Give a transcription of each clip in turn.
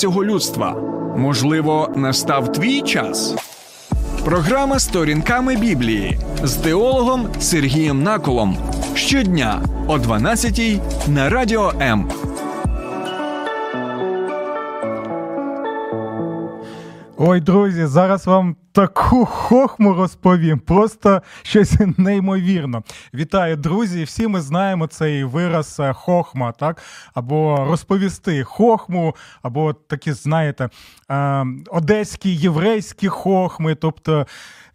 всього людства. Можливо, настав твій час. Програма сторінками Біблії з теологом Сергієм Наколом щодня о 12 на радіо М. Ой, друзі, зараз вам таку хохму розповім. Просто щось неймовірно. Вітаю, друзі! Всі ми знаємо цей вираз е, хохма, так? Або розповісти хохму, або такі, знаєте, е, одеські єврейські хохми, тобто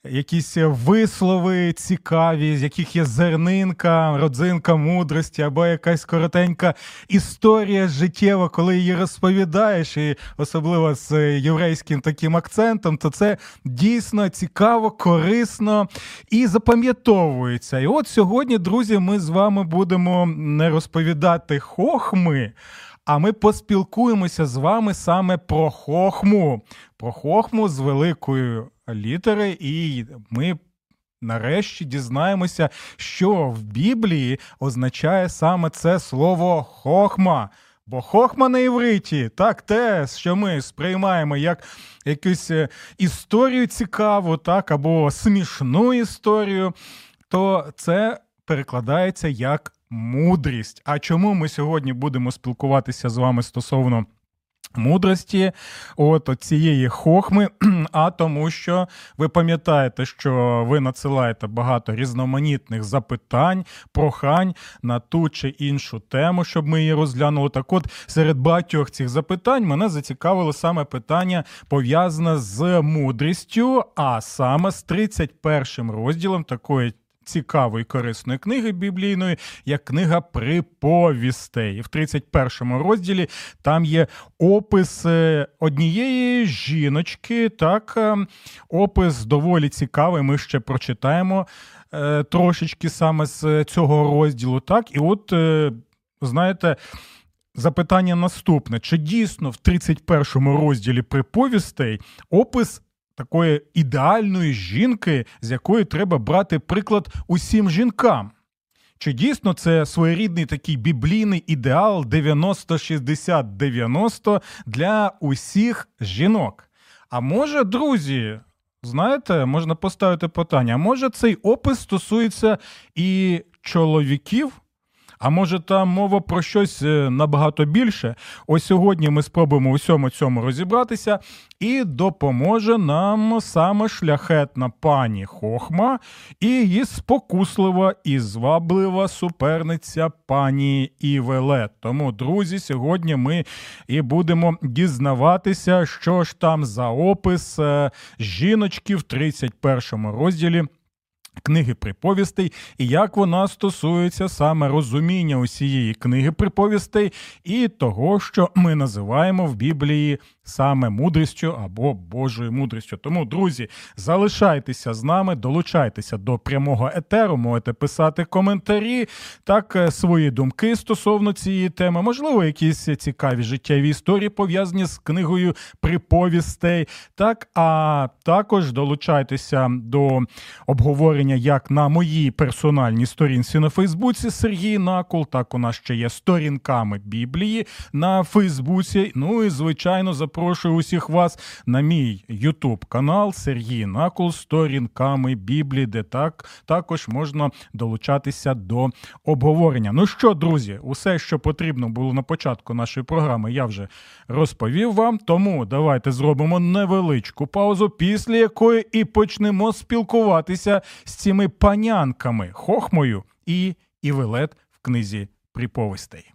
якісь вислови цікаві, з яких є зернинка, родзинка мудрості, або якась коротенька історія життєва, коли її розповідаєш, і особливо з єврейським таким акцентом, то це дійсно цікаво, корисно і запам'ятовується. І от сьогодні, друзі, ми з вами будемо не розповідати хохми. А ми поспілкуємося з вами саме про хохму, про хохму з великою літери, і ми нарешті дізнаємося, що в Біблії означає саме це слово хохма. Бо хохма на івриті, так, те, що ми сприймаємо як якусь е, історію цікаву, так, або смішну історію, то це перекладається як мудрість. А чому ми сьогодні будемо спілкуватися з вами стосовно мудрості, от цієї хохми, а тому, що ви пам'ятаєте, що ви надсилаєте багато різноманітних запитань, прохань на ту чи іншу тему, щоб ми її розглянули. Так от серед багатьох цих запитань мене зацікавило саме питання пов'язане з мудрістю, а саме з 31 розділом такої цікавої корисної книги біблійної, як книга приповістей. В 31 розділі там є опис е, однієї жіночки. Так, е, опис доволі цікавий. Ми ще прочитаємо е, трошечки саме з цього розділу. Так, і от знаєте. Запитання наступне: чи дійсно в 31 розділі приповістей опис такої ідеальної жінки, з якої треба брати приклад усім жінкам. Чи дійсно це своєрідний такий біблійний ідеал 90-60-90 для усіх жінок? А може, друзі, знаєте, можна поставити питання: а може цей опис стосується і чоловіків? А може там мова про щось е, набагато більше? Ось сьогодні ми спробуємо усьому цьому розібратися, і допоможе нам саме шляхетна пані Хохма і її спокуслива і зваблива суперниця пані Івелет. Тому, друзі, сьогодні ми і будемо дізнаватися, що ж там за опис е, жіночки в 31 розділі. Книги приповістей, і як вона стосується саме розуміння усієї книги приповістей і того, що ми називаємо в Біблії саме мудрістю або Божою мудрістю. Тому, друзі, залишайтеся з нами, долучайтеся до прямого етеру, можете писати коментарі, так е, свої думки стосовно цієї теми, можливо, якісь цікаві життєві історії пов'язані з книгою приповістей. Так, а також долучайтеся до обговорення як на моїй персональній сторінці на Фейсбуці Сергій Накол, так у нас ще є сторінками Біблії на Фейсбуці. Ну і звичайно, за запрошую усіх вас на мій Ютуб канал Сергій Накол сторінками Біблії, де так також можна долучатися до обговорення. Ну що, друзі, усе, що потрібно було на початку нашої програми, я вже розповів вам. Тому давайте зробимо невеличку паузу, після якої і почнемо спілкуватися з цими панянками Хохмою і Івелет в книзі приповістей.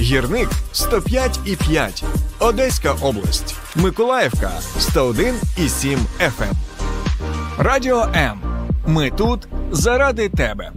Гірник 105,5. Одеська область. Миколаївка 101,7 FM. Радіо М. Ми тут заради тебе.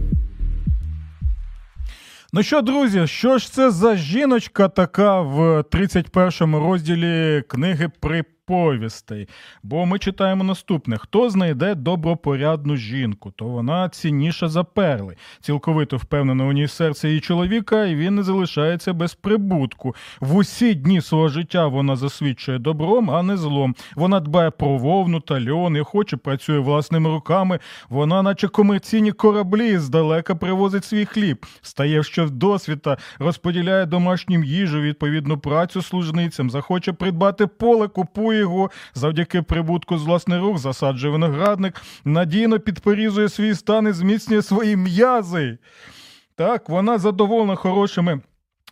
Ну що, друзі, що ж це за жіночка така в 31 розділі книги при приповістей. Бо ми читаємо наступне: хто знайде добропорядну жінку, то вона цінніша за перли. Цілковито впевнено у ній серце її чоловіка, і він не залишається без прибутку. В усі дні свого життя вона засвідчує добром, а не злом. Вона дбає про вовну та льон і хоче працює власними руками. Вона, наче комерційні кораблі, здалека привозить свій хліб, стає в досвіта, розподіляє домашнім їжу, відповідну працю служницям, захоче придбати поле, купує його завдяки прибутку з власних рук, засаджує виноградник, надійно підпорізує свій стан і зміцнює свої м'язи. Так, вона задоволена хорошими.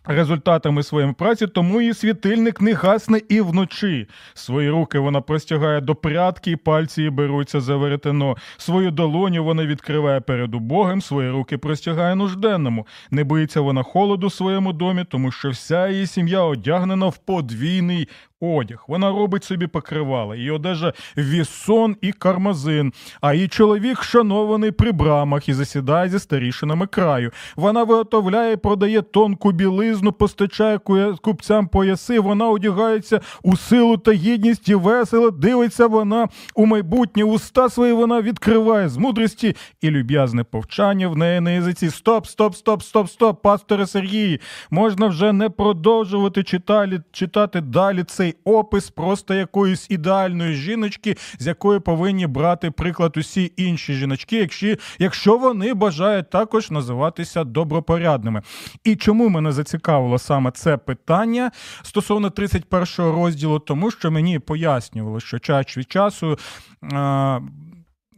Результатами своєї праці, тому її світильник не гасне і вночі. Свої руки вона простягає до прядки, і пальці її беруться за веретено. Свою долоню вона відкриває перед Богом, свої руки простягає нужденному. Не боїться вона холоду в своєму домі, тому що вся її сім'я одягнена в подвійний одяг. Вона робить собі покривала, її одежа вісон і кармазин, а її чоловік шанований при брамах і засідає зі старішинами краю. Вона виготовляє продає тонку білизну, постачає купцям пояси. Вона одягається у силу та гідність і весело дивиться вона у майбутнє. Уста свої вона відкриває з мудрості і люб'язне повчання в неї на язиці. Стоп, стоп, стоп, стоп, стоп, пасторе Сергії. Можна вже не продовжувати читати, читати далі цей цей опис просто якоїсь ідеальної жіночки, з якої повинні брати приклад усі інші жіночки, якщо, якщо вони бажають також називатися добропорядними. І чому мене зацікавило саме це питання стосовно 31 розділу, тому що мені пояснювало, що час від часу. А,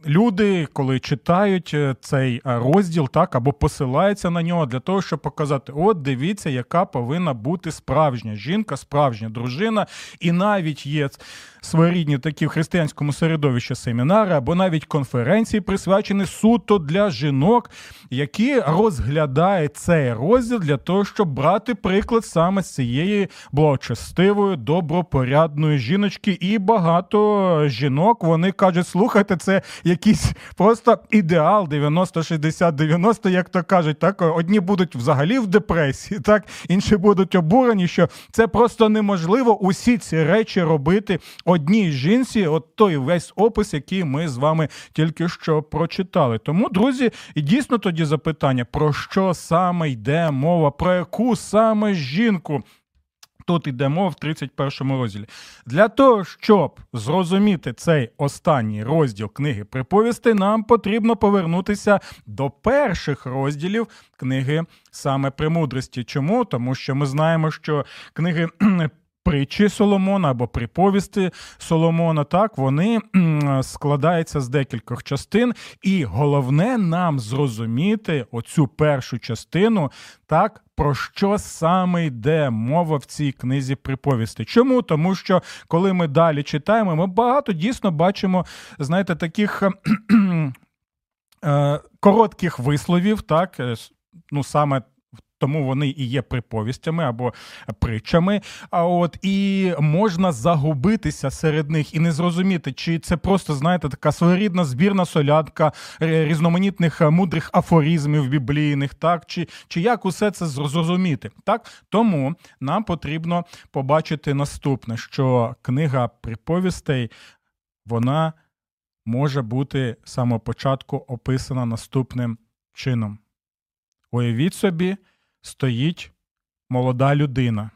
люди, коли читають е, цей е, розділ, так або посилаються на нього для того, щоб показати: от дивіться, яка повинна бути справжня жінка, справжня дружина, і навіть є своєрідні такі в християнському середовищі семінари або навіть конференції, присвячені суто для жінок, які розглядають цей розділ для того, щоб брати приклад саме з цієї благочестивої, добропорядної жіночки. І багато жінок вони кажуть: слухайте, це якийсь просто ідеал 90-60-90, як то кажуть, так одні будуть взагалі в депресії, так інші будуть обурені, що це просто неможливо усі ці речі робити одній жінці, от той весь опис, який ми з вами тільки що прочитали. Тому, друзі, і дійсно тоді запитання, про що саме йде мова, про яку саме жінку. Тут йдемо в 31 розділі. Для того, щоб зрозуміти цей останній розділ книги приповісти, нам потрібно повернутися до перших розділів книги саме премудрості. Чому? Тому що ми знаємо, що книги притчі Соломона або приповісти Соломона, так вони складаються з декількох частин, і головне нам зрозуміти оцю першу частину, так. Про що саме йде мова в цій книзі приповісти? Чому? Тому що коли ми далі читаємо, ми багато дійсно бачимо, знаєте, таких е, коротких висловів, так, е, ну саме тому вони і є приповістями або притчами. А от і можна загубитися серед них і не зрозуміти, чи це просто знаєте така своєрідна збірна солядка різноманітних мудрих афоризмів біблійних, так чи чи як усе це зрозуміти? Так тому нам потрібно побачити наступне, що книга приповістей вона може бути з самого початку описана наступним чином. Уявіть собі стоїть молода людина.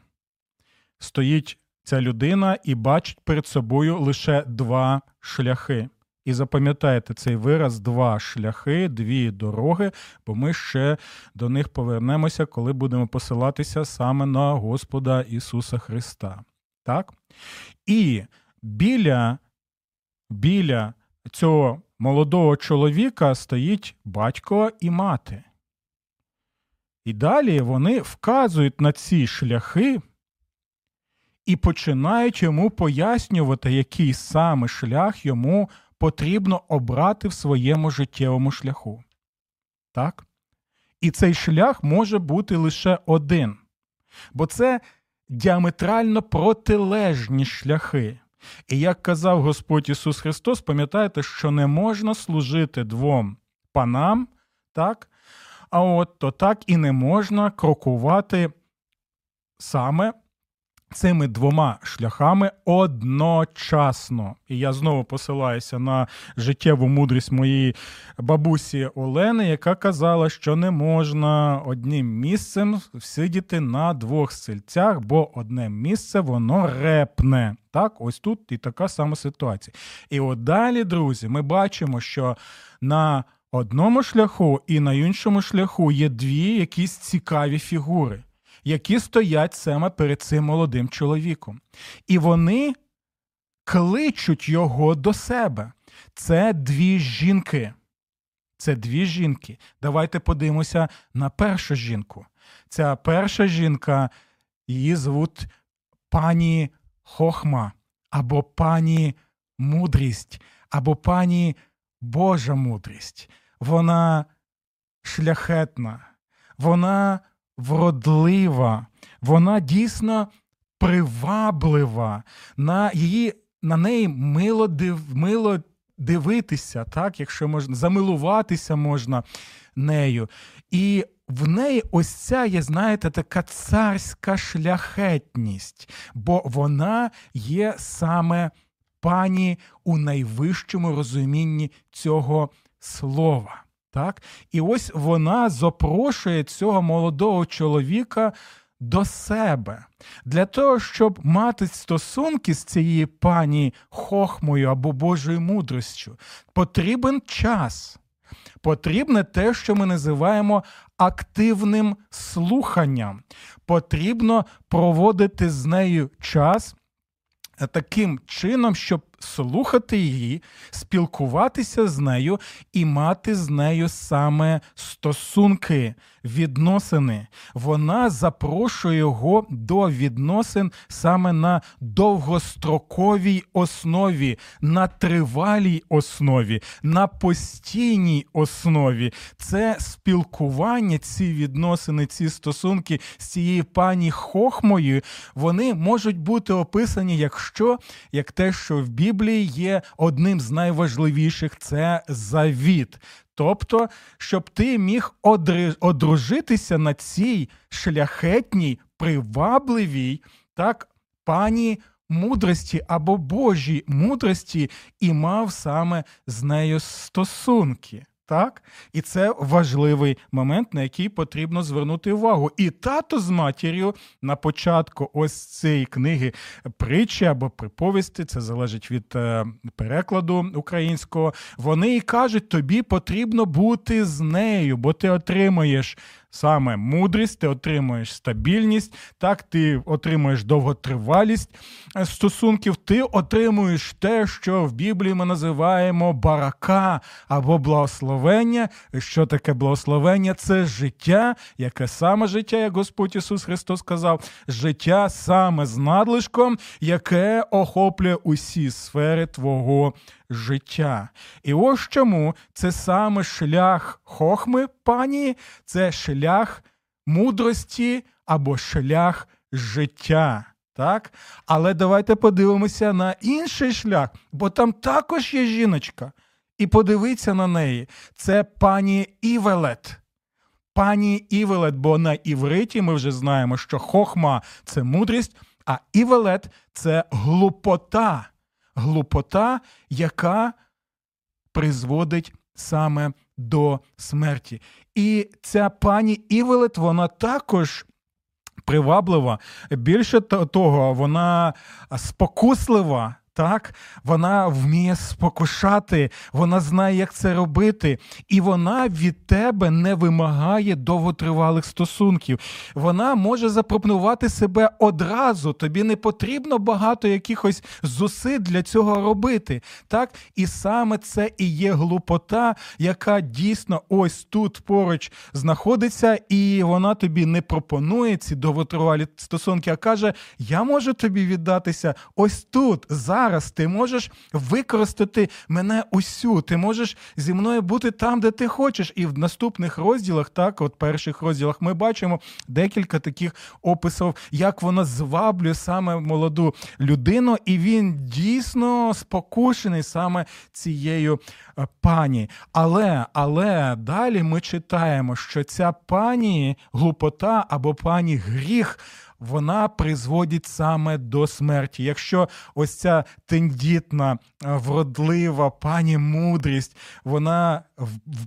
Стоїть ця людина і бачить перед собою лише два шляхи. І запам'ятайте цей вираз два шляхи, дві дороги, бо ми ще до них повернемося, коли будемо посилатися саме на Господа Ісуса Христа. Так? І біля, біля цього молодого чоловіка стоїть батько і мати. І далі вони вказують на ці шляхи і починають йому пояснювати, який саме шлях йому потрібно обрати в своєму життєвому шляху. Так? І цей шлях може бути лише один. Бо це діаметрально протилежні шляхи. І як казав Господь Ісус Христос, пам'ятаєте, що не можна служити двом панам, так? А от то так і не можна крокувати саме цими двома шляхами одночасно. І я знову посилаюся на життєву мудрість моєї бабусі Олени, яка казала, що не можна одним місцем сидіти на двох сельцях, бо одне місце воно репне. Так, ось тут і така сама ситуація. І от далі, друзі, ми бачимо, що на одному шляху і на іншому шляху є дві якісь цікаві фігури які стоять саме перед цим молодим чоловіком. І вони кличуть його до себе. Це дві жінки. Це дві жінки. Давайте подивимося на першу жінку. Ця перша жінка, її звуть пані Хохма, або пані мудрість, або пані Божа мудрість. Вона шляхетна, вона вродлива, вона дійсно приваблива, на її, на неї мило див, мило дивитися, так, якщо можна, замилуватися можна нею. І в неї ось ця є, знаєте, така царська шляхетність, бо вона є саме пані у найвищому розумінні цього слова. Так? І ось вона запрошує цього молодого чоловіка до себе для того, щоб мати стосунки з цією пані хохмою або Божою мудростю, потрібен час. Потрібне те, що ми називаємо активним слуханням. Потрібно проводити з нею час таким чином, щоб слухати її, спілкуватися з нею і мати з нею саме стосунки, відносини. Вона запрошує його до відносин саме на довгостроковій основі, на тривалій основі, на постійній основі. Це спілкування, ці відносини, ці стосунки з цією пані Хохмою, вони можуть бути описані як що, як те, що в Біблії є одним з найважливіших це завіт. Тобто, щоб ти міг одружитися на цій шляхетній, привабливій, так, пані мудрості або Божій мудрості і мав саме з нею стосунки. Так? І це важливий момент, на який потрібно звернути увагу. І тато з матір'ю на початку ось цієї книги притчі або приповісти, це залежить від е, перекладу українського. Вони і кажуть, тобі потрібно бути з нею, бо ти отримаєш саме мудрість, ти отримуєш стабільність, так, ти отримуєш довготривалість е, стосунків, ти отримуєш те, що в Біблії ми називаємо барака або благословення. Що таке благословення? Це життя, яке саме життя, як Господь Ісус Христос сказав, життя саме з надлишком, яке охоплює усі сфери твого життя. І ось чому це саме шлях хохми пані, це шлях мудрості або шлях життя. Так? Але давайте подивимося на інший шлях, бо там також є жіночка. І подивіться на неї. Це пані Івелет. Пані Івелет, бо на івриті ми вже знаємо, що хохма це мудрість, а Івелет це глупота глупота, яка призводить саме до смерті. І ця пані Івелет, вона також. Приваблива, більше того, вона спокуслива, так, вона вміє спокушати, вона знає, як це робити, і вона від тебе не вимагає довготривалих стосунків. Вона може запропонувати себе одразу. Тобі не потрібно багато якихось зусиль для цього робити. Так, і саме це і є глупота, яка дійсно ось тут поруч знаходиться, і вона тобі не пропонує ці довготривалі стосунки, а каже: Я можу тобі віддатися ось тут зараз зараз ти можеш використати мене усю. Ти можеш зі мною бути там, де ти хочеш. І в наступних розділах, так, от перших розділах, ми бачимо декілька таких описів, як вона зваблює саме молоду людину, і він дійсно спокушений саме цією е, пані. Але, але далі ми читаємо, що ця пані глупота або пані гріх вона призводить саме до смерті. Якщо ось ця тендітна, е, вродлива пані мудрість, вона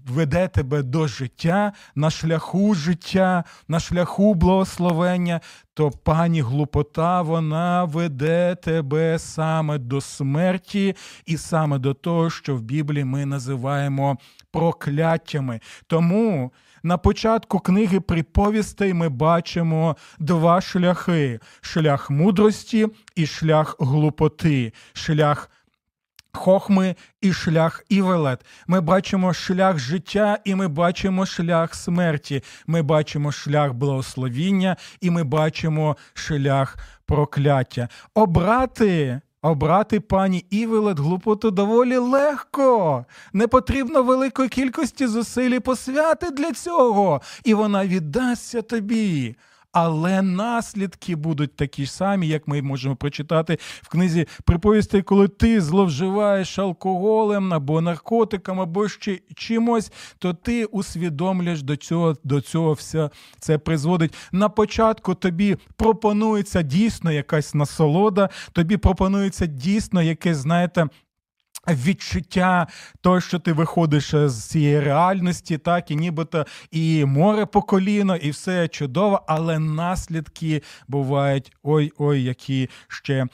веде тебе до життя на шляху життя, на шляху благословення, то пані глупота вона веде тебе саме до смерті і саме до того, що в Біблії ми називаємо прокляттями. Тому. На початку книги приповістей ми бачимо два шляхи: шлях мудрості і шлях глупоти, шлях хохми і шлях Івелет. Ми бачимо шлях життя, і ми бачимо шлях смерті. Ми бачимо шлях благословіння, і ми бачимо шлях прокляття. Обрати. Обрати пані Івелет глупоту доволі легко. Не потрібно великої кількості зусиль і посвяти для цього, і вона віддасться тобі але наслідки будуть такі ж самі, як ми можемо прочитати в книзі приповістей, коли ти зловживаєш алкоголем або наркотиком, або ще чимось, то ти усвідомлюєш до цього до цього все це призводить. На початку тобі пропонується дійсно якась насолода, тобі пропонується дійсно якесь, знаєте відчуття того, що ти виходиш з цієї реальності, так і нібито і море по коліно, і все чудово, але наслідки бувають ой-ой, які ще.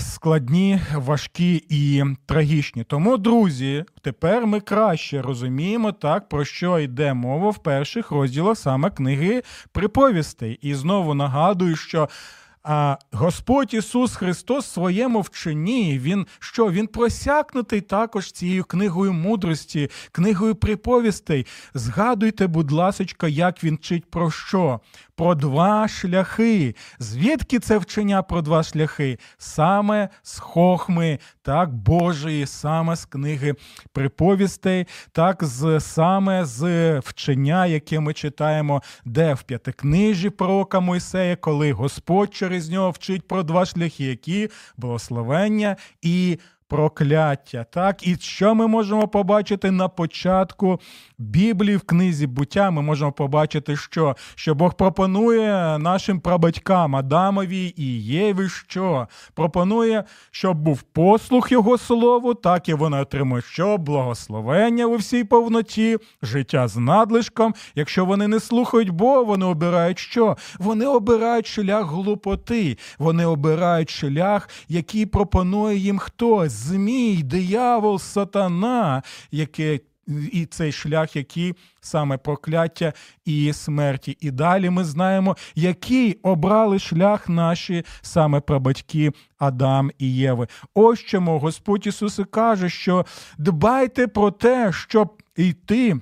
Складні, важкі і трагічні. Тому, друзі, тепер ми краще розуміємо, так, про що йде мова в перших розділах саме книги приповістей. І знову нагадую, що а Господь Ісус Христос в своєму вченні, Він що? Він просякнутий також цією книгою мудрості, книгою приповістей. Згадуйте, будь ласочка, як він вчить про що? Про два шляхи. Звідки це вчення про два шляхи? Саме з хохми, так, Божої, саме з книги приповістей, так, з саме з вчення, яке ми читаємо, де в п'ятикнижі пророка Мойсея, коли Господь через нього вчить про два шляхи, які благословення і прокляття. Так, і що ми можемо побачити на початку Біблії в книзі буття? Ми можемо побачити, що що Бог пропонує нашим прабатькам Адамові і Єві, що пропонує, щоб був послух Його слову, так і вони отримують що благословення у всій повноті, життя з надлишком. Якщо вони не слухають Бога, вони обирають що? Вони обирають шлях глупоти, вони обирають шлях, який пропонує їм хтось змій, диявол, сатана, яке. І цей шлях, який саме прокляття і смерті. І далі ми знаємо, який обрали шлях наші саме прабатьки Адам і Єви. Ось чому Господь Ісус каже, що дбайте про те, щоб йти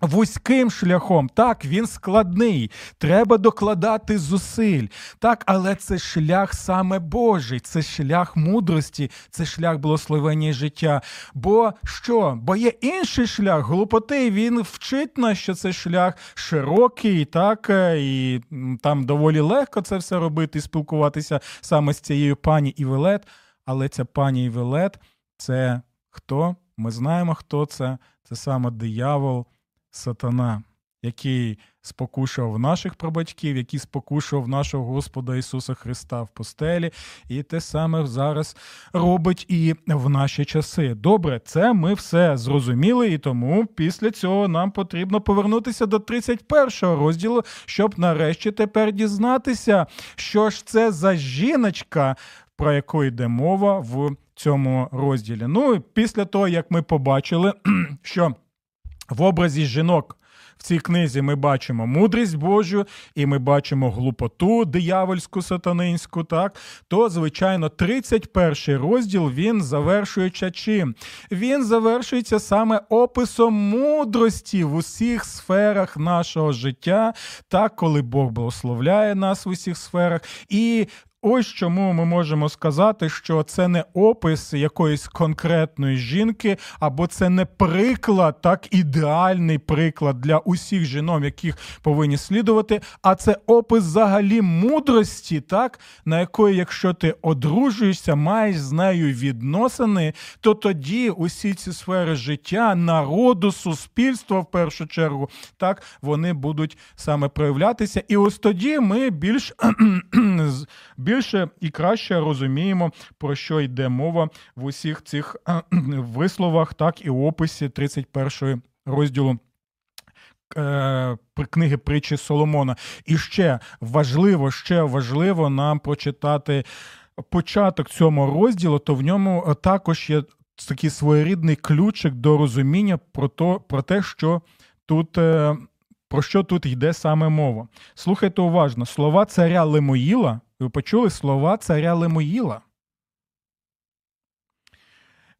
Вузьким шляхом, так, він складний, треба докладати зусиль. Так, але це шлях саме Божий, це шлях мудрості, це шлях благословення життя. Бо що? Бо є інший шлях глупоти, він вчить нас, що це шлях широкий, так, е, і там доволі легко це все робити і спілкуватися саме з цією пані Івелет. Але ця пані Івелет це хто? Ми знаємо, хто це. Це саме диявол сатана, який спокушував наших прабатьків, який спокушував нашого Господа Ісуса Христа в постелі, і те саме зараз робить і в наші часи. Добре, це ми все зрозуміли, і тому після цього нам потрібно повернутися до 31 розділу, щоб нарешті тепер дізнатися, що ж це за жіночка, про яку йде мова в цьому розділі. Ну, після того, як ми побачили, що в образі жінок в цій книзі ми бачимо мудрість Божу, і ми бачимо глупоту диявольську сатанинську, так то, звичайно, 31 розділ він завершується чим? Він завершується саме описом мудрості в усіх сферах нашого життя, так, коли Бог благословляє нас в усіх сферах, і Ось чому ми можемо сказати, що це не опис якоїсь конкретної жінки, або це не приклад, так ідеальний приклад для усіх жінок, яких повинні слідувати. А це опис взагалі мудрості, так на якої, якщо ти одружуєшся, маєш з нею відносини, то тоді усі ці сфери життя, народу, суспільства в першу чергу, так вони будуть саме проявлятися. І ось тоді ми більш більше і краще розуміємо, про що йде мова в усіх цих висловах, так і описі 31 розділу. Е, книги притчі Соломона. І ще важливо, ще важливо нам прочитати початок цьому розділу, то в ньому також є такий своєрідний ключик до розуміння про то, про те, що тут. Е, про що тут йде саме мова? Слухайте уважно, слова царя Лемоїла ви почули слова царя Лемоїла?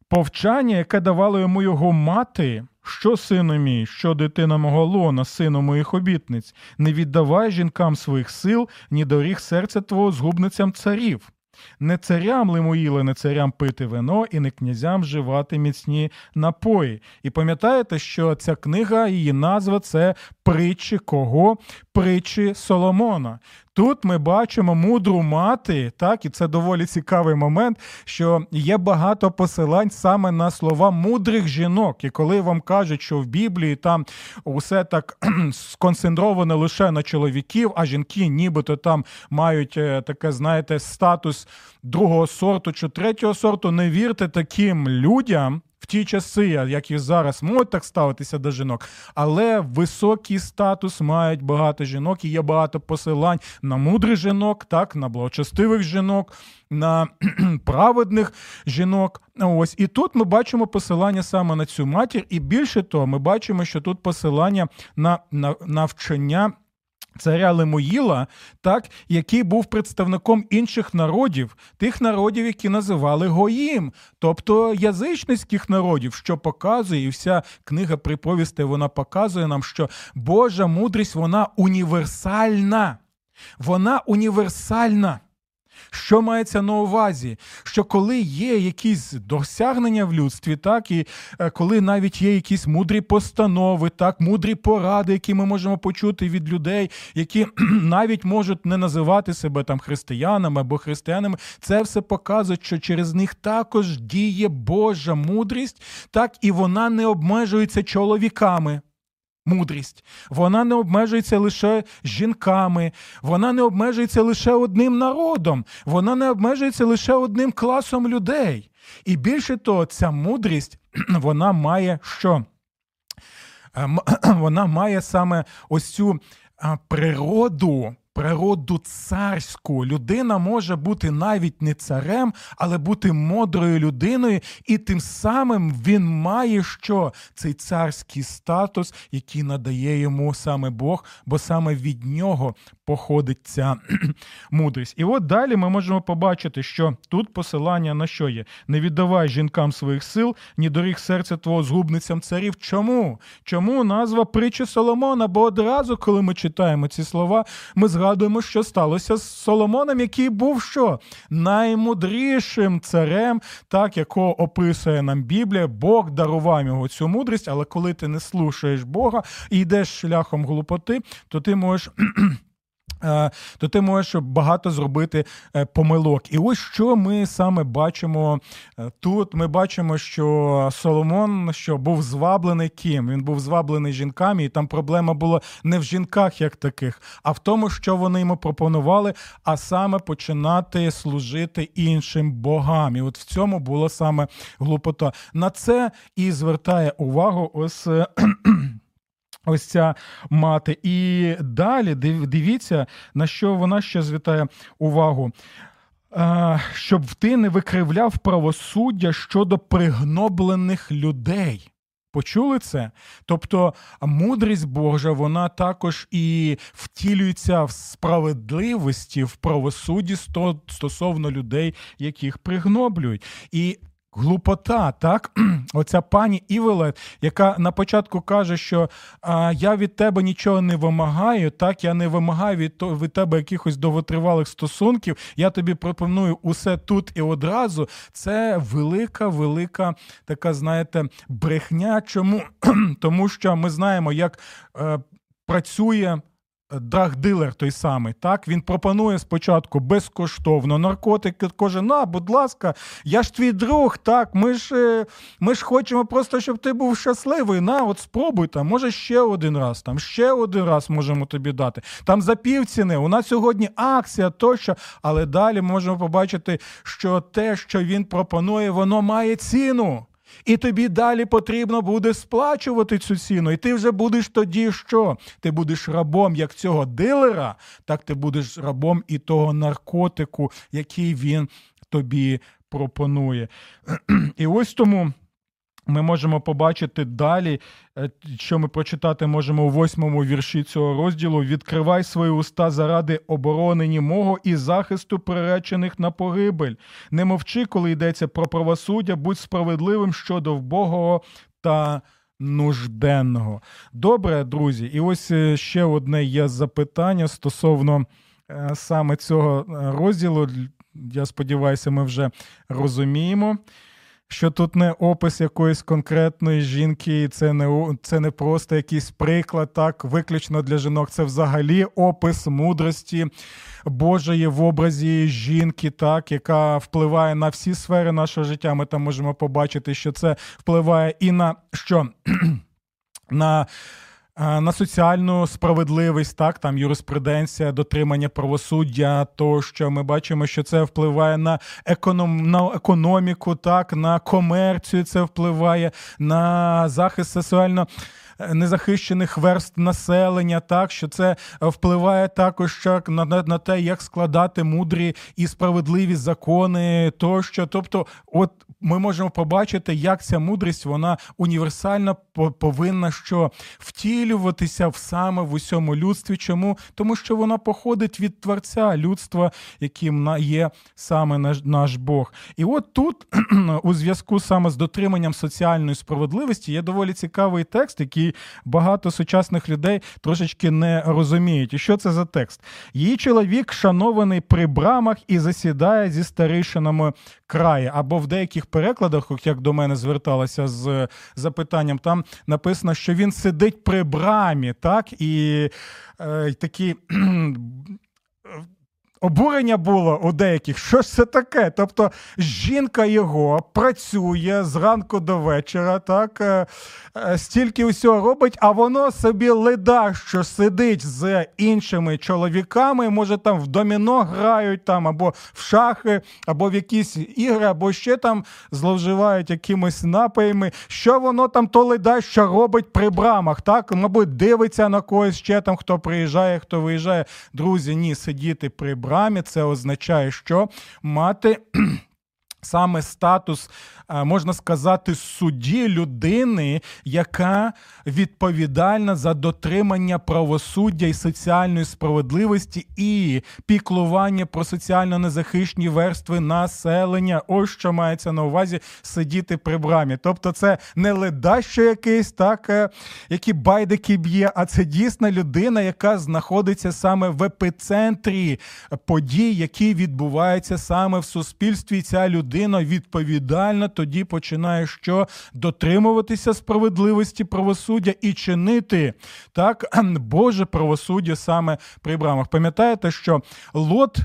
Повчання, яке давало йому його мати, що сину мій, що дитина мого лона, сину моїх обітниць, не віддавай жінкам своїх сил, ні доріг серця твого згубницям царів. Не царям лимоїли, не царям пити вино, і не князям вживати міцні напої. І пам'ятаєте, що ця книга, її назва це притчі кого? Притчі Соломона. Тут ми бачимо мудру мати, так, і це доволі цікавий момент, що є багато посилань саме на слова мудрих жінок. І коли вам кажуть, що в Біблії там усе так сконцентровано лише на чоловіків, а жінки нібито там мають е, таке, знаєте, статус другого сорту чи третього сорту, не вірте таким людям в ті часи, як і зараз, можуть так ставитися до жінок, але високий статус мають багато жінок, і є багато посилань на мудрих жінок, так, на благочестивих жінок, на праведних жінок. Ось і тут ми бачимо посилання саме на цю матір, і більше того, ми бачимо, що тут посилання на навчання Царя Лемоїла, так, який був представником інших народів, тих народів, які називали Гоїм, тобто язичницьких народів, що показує, і вся книга приповісти вона показує нам, що Божа мудрість вона універсальна. Вона універсальна. Що мається на увазі? Що коли є якісь досягнення в людстві, так і е, коли навіть є якісь мудрі постанови, так, мудрі поради, які ми можемо почути від людей, які навіть можуть не називати себе там християнами або християнами, це все показує, що через них також діє Божа мудрість, так і вона не обмежується чоловіками мудрість. Вона не обмежується лише жінками, вона не обмежується лише одним народом, вона не обмежується лише одним класом людей. І більше того, ця мудрість вона має що? Ем, вона має саме ось цю природу природу царську. Людина може бути навіть не царем, але бути мудрою людиною, і тим самим він має що цей царський статус, який надає йому саме Бог, бо саме від нього походить ця мудрість. І от далі ми можемо побачити, що тут посилання на що є: не віддавай жінкам своїх сил, ні доріг серця твого згубницям царів. Чому? Чому назва притчі Соломона? Бо одразу, коли ми читаємо ці слова, ми згадуємо, що сталося з Соломоном, який був що? Наймудрішим царем, так якого описує нам Біблія. Бог дарував його цю мудрість, але коли ти не слушаєш Бога і йдеш шляхом глупоти, то ти можеш. Е, то ти можеш багато зробити е, помилок. І ось що ми саме бачимо е, тут. Ми бачимо, що Соломон що був зваблений ким? Він був зваблений жінками, і там проблема була не в жінках, як таких, а в тому, що вони йому пропонували, а саме починати служити іншим богам. І от в цьому була саме глупота. На це і звертає увагу ось. Ось ця мати. І далі дивіться, на що вона ще звітає увагу. Щоб ти не викривляв правосуддя щодо пригноблених людей. Почули це? Тобто мудрість Божа, вона також і втілюється в справедливості, в правосудді стосовно людей, яких пригноблюють. І глупота, так? Оця пані Івелет, яка на початку каже, що а, я від тебе нічого не вимагаю, так, я не вимагаю від, від тебе якихось довготривалих стосунків, я тобі пропоную усе тут і одразу. Це велика, велика така, знаєте, брехня. Чому? Тому що ми знаємо, як е, працює драгдилер той самий, так він пропонує спочатку безкоштовно наркотики. Каже, на, будь ласка, я ж твій друг, так. Ми ж е, ми ж хочемо просто, щоб ти був щасливий. На, от спробуй там, може ще один раз, там ще один раз можемо тобі дати. Там за півціни. У нас сьогодні акція тощо, але далі можемо побачити, що те, що він пропонує, воно має ціну. І тобі далі потрібно буде сплачувати цю ціну. І ти вже будеш тоді що? Ти будеш рабом як цього дилера, так ти будеш рабом і того наркотику, який він тобі пропонує. І ось тому. Ми можемо побачити далі, е, що ми прочитати можемо у восьмому вірші цього розділу: відкривай свої уста заради оборони мого і захисту приречених на погибель. Не мовчи, коли йдеться про правосуддя, будь справедливим щодо вбогого та нужденного. Добре, друзі, і ось е, ще одне є запитання стосовно е, саме цього розділу. Я сподіваюся, ми вже розуміємо що тут не опис якоїсь конкретної жінки, і це не це не просто якийсь приклад, так, виключно для жінок. Це взагалі опис мудрості Божої в образі жінки, так, яка впливає на всі сфери нашого життя. Ми там можемо побачити, що це впливає і на що? на на соціальну справедливість, так там юриспруденція, дотримання правосуддя, то що ми бачимо, що це впливає на економ, на економіку, так на комерцію, це впливає на захист соціально незахищених верст населення, так що це впливає також на, на, на те, як складати мудрі і справедливі закони, тощо. Тобто, от ми можемо побачити, як ця мудрість вона універсально повинна що втілюватися в саме в усьому людстві. Чому? Тому що вона походить від творця людства, яким є саме наш, наш Бог. І от тут, у зв'язку саме з дотриманням соціальної справедливості, є доволі цікавий текст, який багато сучасних людей трошечки не розуміють. Що це за текст? Її чоловік шанований при брамах і засідає зі старішинами краю. Або в деяких перекладах, як до мене зверталася з запитанням, там написано, що він сидить при брамі, так і е, такі. Обурення було у деяких, що ж це таке? Тобто жінка його працює зранку до вечора, так е, е, стільки усього робить, а воно собі леда, що сидить з іншими чоловіками, може там в доміно грають там, або в шахи, або в якісь ігри, або ще там зловживають якимось напоями. Що воно там то леда, що робить при брамах? Так, мабуть, дивиться на когось ще там, хто приїжджає, хто виїжджає. Друзі, ні, сидіти при брамах храмі, це означає, що мати Саме статус, е, можна сказати, судді людини, яка відповідальна за дотримання правосуддя і соціальної справедливості і піклування про соціально незахищені верстви населення. Ось що мається на увазі сидіти при брамі. Тобто, це не ледащо якийсь, так е, які байдики б'є, а це дійсна людина, яка знаходиться саме в епіцентрі подій, які відбуваються саме в суспільстві. Ця людина людина відповідальна тоді починає що дотримуватися справедливості правосуддя і чинити так Боже правосуддя саме при брамах. Пам'ятаєте, що Лот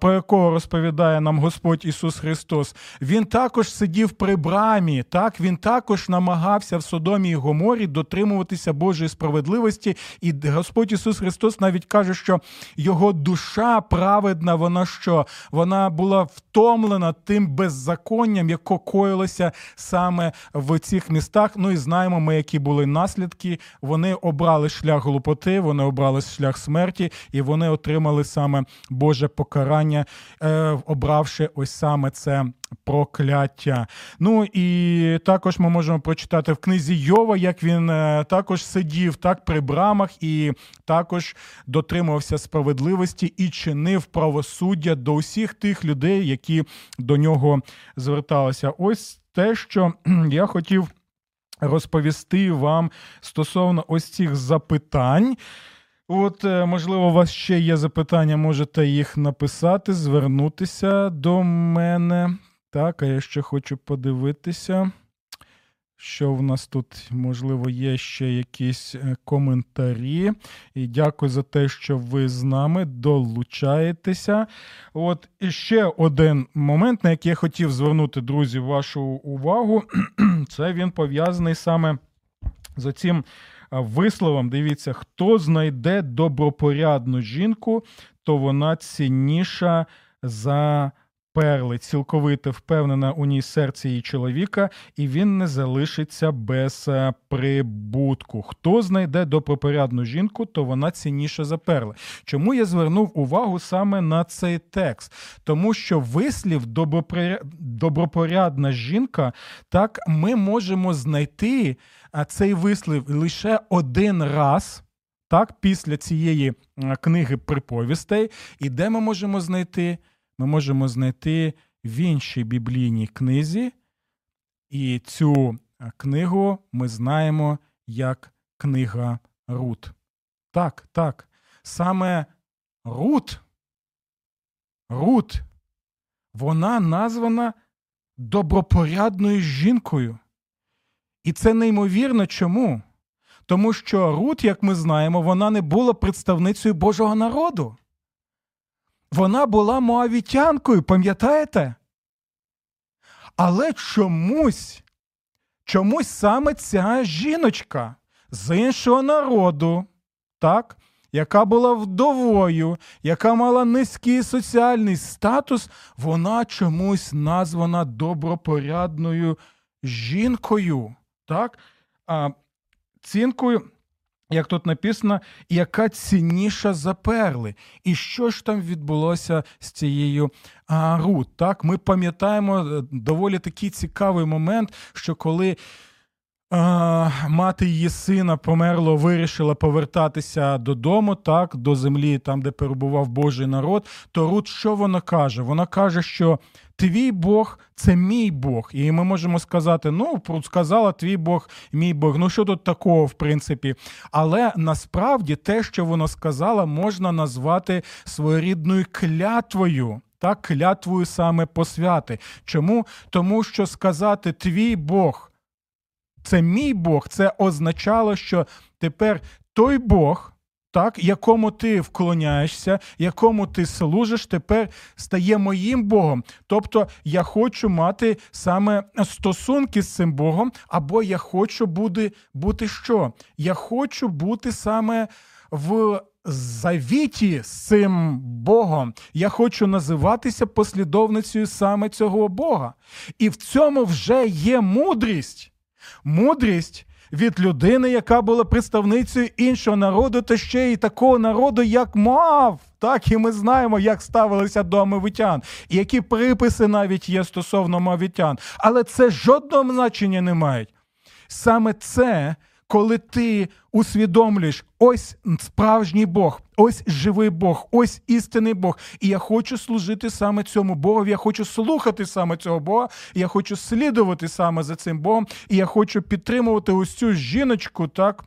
про якого розповідає нам Господь Ісус Христос, він також сидів при брамі, так він також намагався в Содомі і Гоморі дотримуватися Божої справедливості. І Господь Ісус Христос навіть каже, що його душа праведна, вона що? Вона була втомлена тим беззаконням, яке коїлося саме в цих містах. Ну і знаємо ми, які були наслідки. Вони обрали шлях глупоти, вони обрали шлях смерті, і вони отримали саме Боже покарання покарання, е, обравши ось саме це прокляття. Ну і також ми можемо прочитати в книзі Йова, як він е, також сидів так при брамах і також дотримувався справедливості і чинив правосуддя до усіх тих людей, які до нього зверталися. Ось те, що я хотів розповісти вам стосовно ось цих запитань. От, е, можливо, у вас ще є запитання, можете їх написати, звернутися до мене. Так, а я ще хочу подивитися, що в нас тут, можливо, є ще якісь е, коментарі. І дякую за те, що ви з нами долучаєтеся. От і ще один момент, на який я хотів звернути, друзі, вашу увагу. Це він пов'язаний саме з цим висловом. Дивіться, хто знайде добропорядну жінку, то вона цінніша за перли, цілковито впевнена у ній серці її чоловіка, і він не залишиться без е, прибутку. Хто знайде добропорядну жінку, то вона цінніша за перли. Чому я звернув увагу саме на цей текст? Тому що вислів добропорядна жінка, так ми можемо знайти цей вислів лише один раз. Так, після цієї книги приповістей, і де ми можемо знайти ми можемо знайти в іншій біблійній книзі, і цю е, книгу ми знаємо як книга Рут. Так, так, саме Рут, Рут, вона названа добропорядною жінкою. І це неймовірно чому? Тому що Рут, як ми знаємо, вона не була представницею Божого народу. Вона була моавітянкою, пам'ятаєте? Але чомусь, чомусь саме ця жіночка з іншого народу, так, яка була вдовою, яка мала низький соціальний статус, вона чомусь названа добропорядною жінкою. так, а, Цінкою як тут написано, яка цінніша за перли. І що ж там відбулося з цією а, Рут? Так, Ми пам'ятаємо е, доволі такий цікавий момент, що коли мати її сина померло, вирішила повертатися додому, так, до землі, там, де перебував Божий народ, то Рут що вона каже? Вона каже, що твій Бог це мій Бог. І ми можемо сказати: ну, сказала твій Бог, мій Бог. Ну що тут такого, в принципі? Але насправді те, що вона сказала, можна назвати своєрідною клятвою. Так, клятвою саме посвяти. Чому? Тому що сказати твій Бог, це мій Бог, це означало, що тепер той Бог, так, якому ти вклоняєшся, якому ти служиш, тепер стає моїм Богом. Тобто я хочу мати саме стосунки з цим Богом, або я хочу бути, бути що? Я хочу бути саме в. Завіті з цим Богом я хочу називатися послідовницею саме цього Бога. І в цьому вже є мудрість. Мудрість від людини, яка була представницею іншого народу, та ще й такого народу, як мав. Так, і ми знаємо, як ставилися до амовитян, і які приписи навіть є стосовно мавітян. Але це жодного значення не мають. Саме це коли ти усвідомлюєш, ось справжній Бог, ось живий Бог, ось істинний Бог. І я хочу служити саме цьому Богу, я хочу слухати саме цього Бога, я хочу слідувати саме за цим Богом, і я хочу підтримувати ось цю жіночку, так.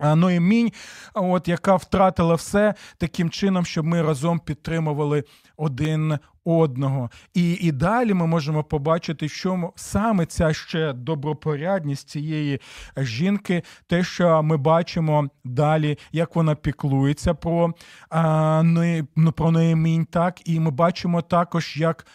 Ноємінь, от яка втратила все таким чином, щоб ми разом підтримували один одного. І і далі ми можемо побачити, що саме ця ще добропорядність цієї жінки, те, що ми бачимо далі, як вона піклується про а, ну, про Ноємінь, так, і ми бачимо також, як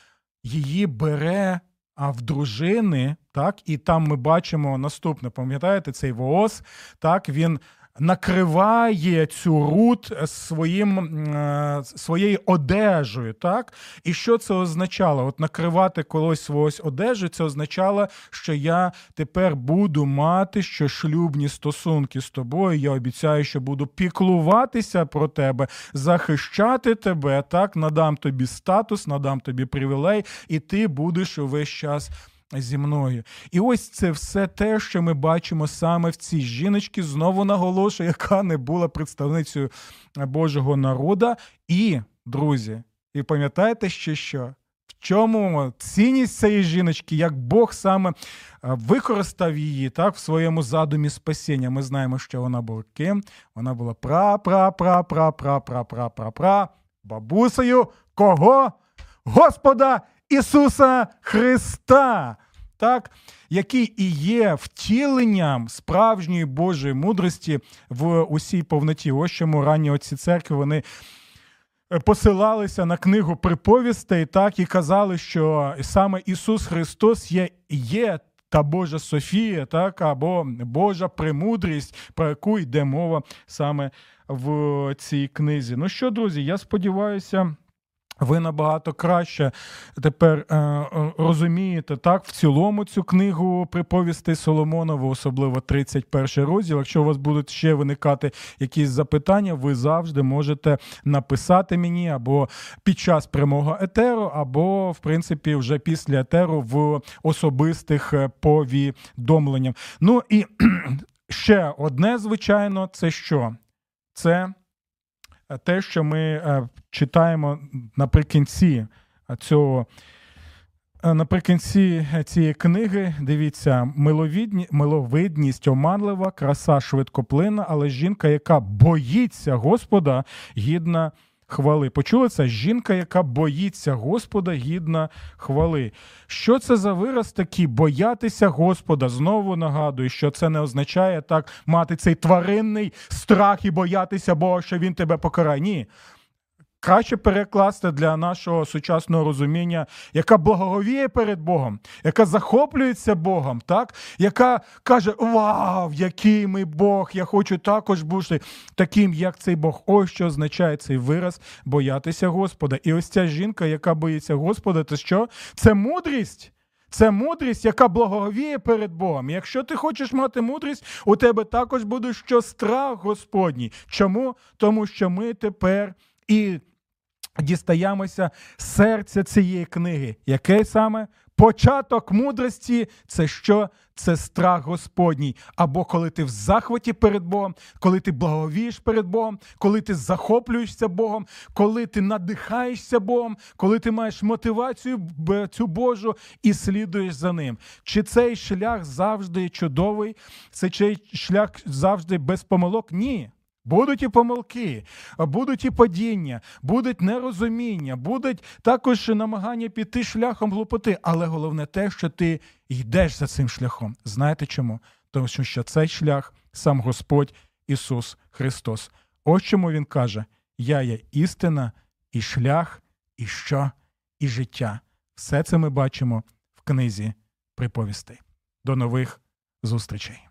її бере а в дружини, так, і там ми бачимо наступне, пам'ятаєте, цей Воос, так, він накриває цю рут своїм, е, своєю одежею. так? І що це означало? От накривати колось свогось одежу, це означало, що я тепер буду мати що шлюбні стосунки з тобою. Я обіцяю, що буду піклуватися про тебе, захищати тебе, так, надам тобі статус, надам тобі привілей, і ти будеш увесь час зі мною. І ось це все те, що ми бачимо саме в цій жіночці, знову наголошую, яка не була представницею Божого народу. І, друзі, і пам'ятаєте ще що? В чому цінність цієї жіночки, як Бог саме використав її так в своєму задумі спасіння? Ми знаємо, що вона була ким? Вона була пра-пра-пра-пра-пра-пра-пра-пра бабусею кого? Господа Ісуса Христа, так, який і є втіленням справжньої Божої мудрості в усій повноті. Ось чому ранні отці церкви вони. Е, посилалися на книгу приповістей, так і казали, що саме Ісус Христос є є та Божа Софія, так або Божа премудрість, про яку йде мова саме в цій книзі. Ну що, друзі, я сподіваюся. Ви набагато краще тепер е, розумієте так в цілому цю книгу приповісти Соломонова, особливо 31 розділ. Якщо у вас будуть ще виникати якісь запитання, ви завжди можете написати мені або під час прямого етеру, або в принципі вже після етеру в особистих е, повідомленнях. Ну і ще одне, звичайно, це що? Це те, що ми е, читаємо наприкінці цього. Е, наприкінці цієї книги дивіться, миловидність оманлива, краса швидкоплинна, але жінка, яка боїться Господа, гідна хвали. Почули це? Жінка, яка боїться Господа, гідна хвали. Що це за вираз такий? Боятися Господа? Знову нагадую, що це не означає так мати цей тваринний страх і боятися Бога, що він тебе покарає. Ні краще перекласти для нашого сучасного розуміння, яка благоговіє перед Богом, яка захоплюється Богом, так? яка каже: Вау, який ми Бог! Я хочу також бути таким, як цей Бог. Ось що означає цей вираз боятися Господа. І ось ця жінка, яка боїться Господа, це що? Це мудрість. Це мудрість, яка благовіє перед Богом. Якщо ти хочеш мати мудрість, у тебе також буде що страх Господній. Чому? Тому що ми тепер і дістаємося серця цієї книги. Яке саме? Початок мудрості це що? Це страх Господній. Або коли ти в захваті перед Богом, коли ти благовієш перед Богом, коли ти захоплюєшся Богом, коли ти надихаєшся Богом, коли ти маєш мотивацію цю Божу і слідуєш за ним. Чи цей шлях завжди чудовий? Це цей шлях завжди без помилок? Ні. Будуть і помилки, будуть і падіння, будуть нерозуміння, будуть також намагання піти шляхом глупоти. Але головне те, що ти йдеш за цим шляхом. Знаєте чому? Тому що цей шлях сам Господь Ісус Христос. Ось чому Він каже: Я є істина, і шлях, і що, і життя. Все це ми бачимо в книзі приповістей. До нових зустрічей.